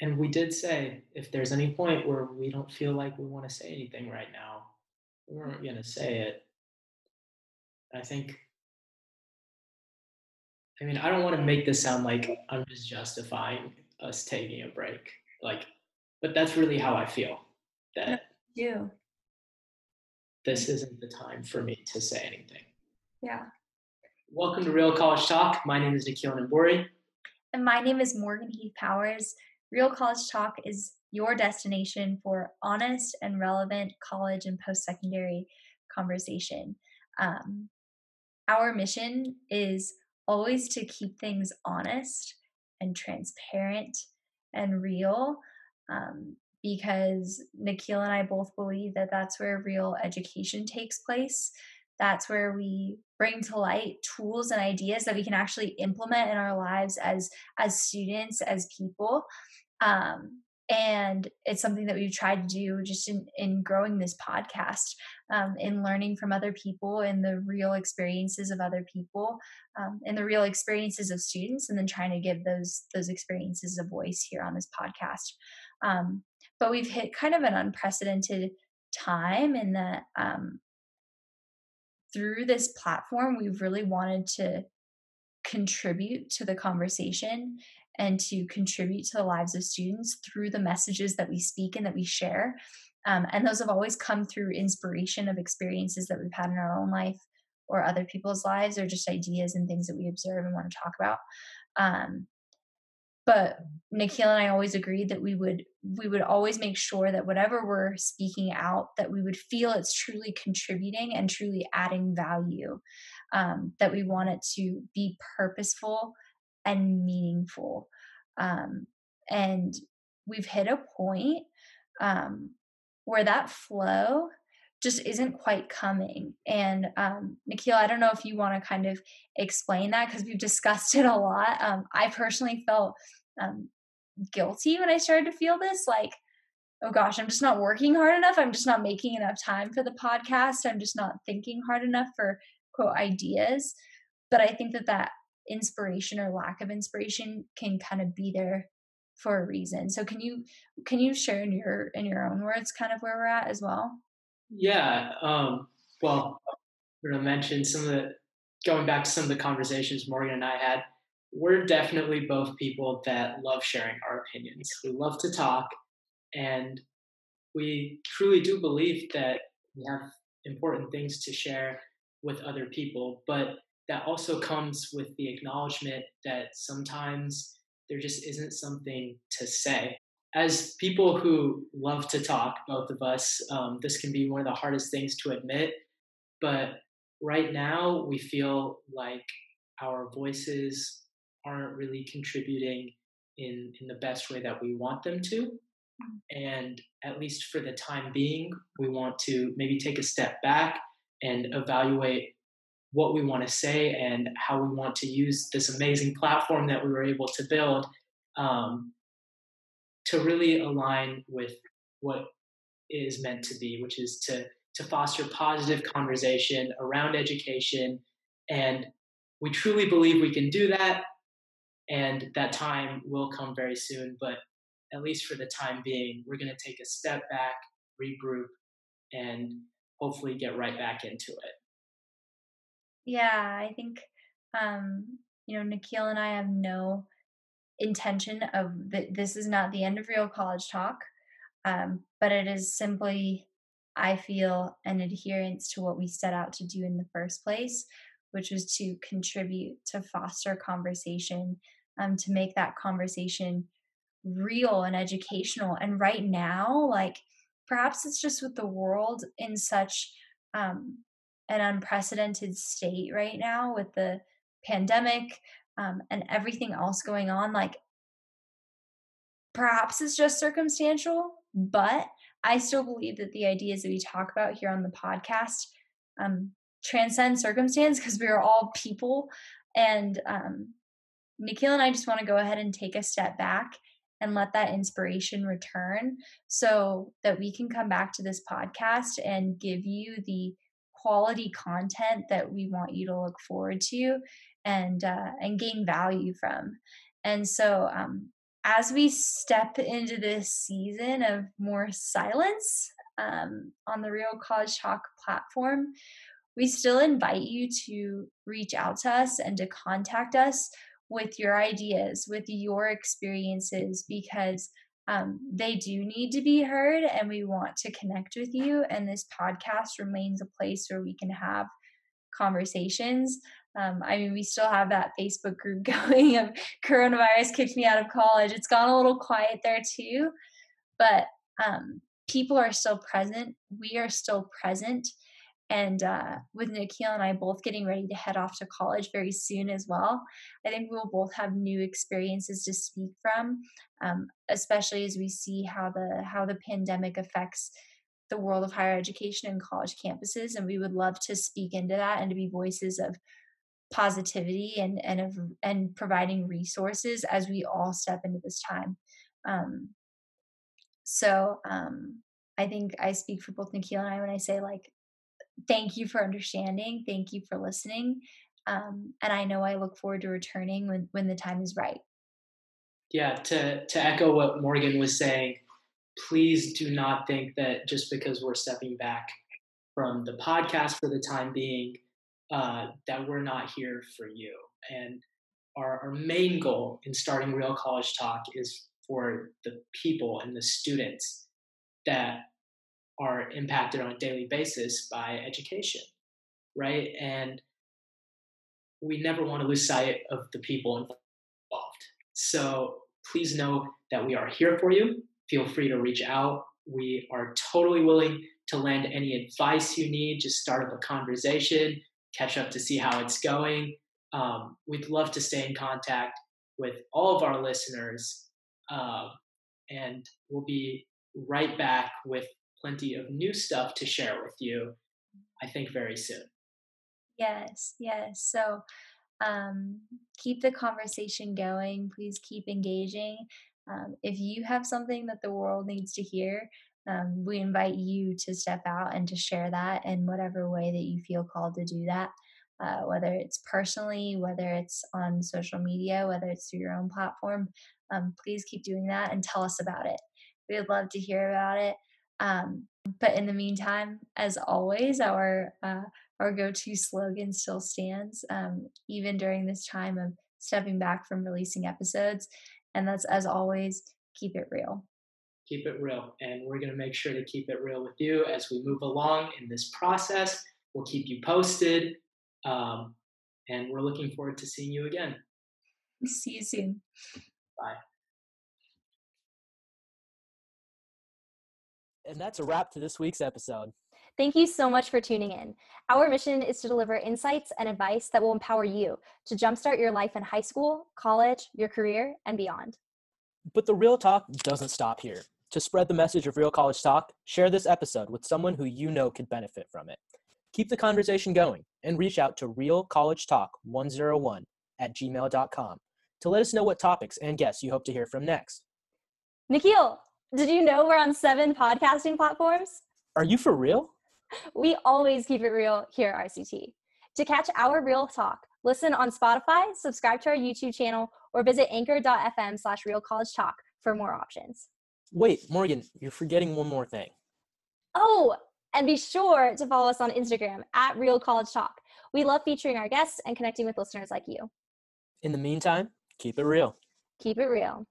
and we did say if there's any point where we don't feel like we want to say anything right now, we weren't going to say it. I think, I mean, I don't want to make this sound like I'm just justifying us taking a break. Like, but that's really how I feel that you this isn't the time for me to say anything. Yeah. Welcome to Real College Talk. My name is Nikhil Namburi. And my name is Morgan Heath Powers. Real College Talk is your destination for honest and relevant college and post secondary conversation. Um, our mission is always to keep things honest and transparent and real um, because Nikhil and I both believe that that's where real education takes place. That's where we bring to light tools and ideas that we can actually implement in our lives as as students, as people. Um, and it's something that we've tried to do just in, in growing this podcast um, in learning from other people in the real experiences of other people um, the real experiences of students and then trying to give those those experiences a voice here on this podcast um, but we've hit kind of an unprecedented time in that um, through this platform we've really wanted to contribute to the conversation and to contribute to the lives of students through the messages that we speak and that we share. Um, and those have always come through inspiration of experiences that we've had in our own life or other people's lives or just ideas and things that we observe and want to talk about. Um, but Nikhil and I always agreed that we would we would always make sure that whatever we're speaking out that we would feel it's truly contributing and truly adding value. Um, that we want it to be purposeful and meaningful. Um, and we've hit a point um, where that flow just isn't quite coming. And um, Nikhil, I don't know if you want to kind of explain that because we've discussed it a lot. Um, I personally felt um, guilty when I started to feel this like, oh gosh, I'm just not working hard enough. I'm just not making enough time for the podcast. I'm just not thinking hard enough for quote ideas. But I think that that inspiration or lack of inspiration can kind of be there for a reason. So can you can you share in your in your own words kind of where we're at as well? Yeah. Um, well, I'm gonna mention some of the going back to some of the conversations Morgan and I had. We're definitely both people that love sharing our opinions. We love to talk, and we truly do believe that we have important things to share with other people. But that also comes with the acknowledgement that sometimes there just isn't something to say. As people who love to talk, both of us, um, this can be one of the hardest things to admit. But right now, we feel like our voices aren't really contributing in, in the best way that we want them to. And at least for the time being, we want to maybe take a step back and evaluate what we want to say and how we want to use this amazing platform that we were able to build um, to really align with what is meant to be, which is to to foster positive conversation around education. And we truly believe we can do that. And that time will come very soon. But at least for the time being, we're going to take a step back, regroup, and hopefully get right back into it. Yeah, I think um, you know Nikhil and I have no intention of that. This is not the end of real college talk, um, but it is simply, I feel, an adherence to what we set out to do in the first place, which was to contribute to foster conversation, um, to make that conversation real and educational. And right now, like perhaps it's just with the world in such um, an unprecedented state right now with the pandemic um, and everything else going on. Like, perhaps it's just circumstantial, but I still believe that the ideas that we talk about here on the podcast um, transcend circumstance because we are all people. And um, Nikhil and I just want to go ahead and take a step back and let that inspiration return so that we can come back to this podcast and give you the quality content that we want you to look forward to and uh, and gain value from. And so um, as we step into this season of more silence um, on the Real College Talk platform, we still invite you to reach out to us and to contact us with your ideas, with your experiences, because um, they do need to be heard and we want to connect with you. And this podcast remains a place where we can have conversations. Um, I mean, we still have that Facebook group going of coronavirus kicked me out of college. It's gone a little quiet there too, but um, people are still present. We are still present. And uh, with Nikhil and I both getting ready to head off to college very soon as well, I think we'll both have new experiences to speak from, um, especially as we see how the how the pandemic affects the world of higher education and college campuses. And we would love to speak into that and to be voices of positivity and and of and providing resources as we all step into this time. Um, so um, I think I speak for both Nikhil and I when I say like, thank you for understanding, thank you for listening, um, and I know I look forward to returning when when the time is right. Yeah, to to echo what Morgan was saying, please do not think that just because we're stepping back from the podcast for the time being uh, that we're not here for you. And our, our main goal in starting Real College Talk is for the people and the students that are impacted on a daily basis by education, right? And we never want to lose sight of the people involved. So please know that we are here for you. Feel free to reach out. We are totally willing to lend any advice you need. Just start up a conversation catch up to see how it's going. Um, we'd love to stay in contact with all of our listeners, uh, and we'll be right back with plenty of new stuff to share with you, I think, very soon. Yes, yes. So um, keep the conversation going. Please keep engaging. Um, if you have something that the world needs to hear, um, we invite you to step out and to share that in whatever way that you feel called to do that, uh, whether it's personally, whether it's on social media, whether it's through your own platform. Um, please keep doing that and tell us about it. We would love to hear about it. Um, but in the meantime, as always, our uh, our go-to slogan still stands, um, even during this time of stepping back from releasing episodes, and that's as always, keep it real keep it real. And we're going to make sure to keep it real with you as we move along in this process. We'll keep you posted. Um, and we're looking forward to seeing you again. See you soon. Bye. And that's a wrap to this week's episode. Thank you so much for tuning in. Our mission is to deliver insights and advice that will empower you to jumpstart your life in high school, college, your career, and beyond. But the real talk doesn't stop here. To spread the message of Real College Talk, share this episode with someone who you know could benefit from it. Keep the conversation going and reach out to realcollegetalk101 at gmail.com to let us know what topics and guests you hope to hear from next. Nikhil, did you know we're on seven podcasting platforms? Are you for real? We always keep it real here at RCT. To catch our real talk, listen on Spotify, subscribe to our YouTube channel, or visit anchor.fm slash real college talk for more options. Wait, Morgan, you're forgetting one more thing. Oh, and be sure to follow us on Instagram at Real College Talk. We love featuring our guests and connecting with listeners like you. In the meantime, keep it real. Keep it real.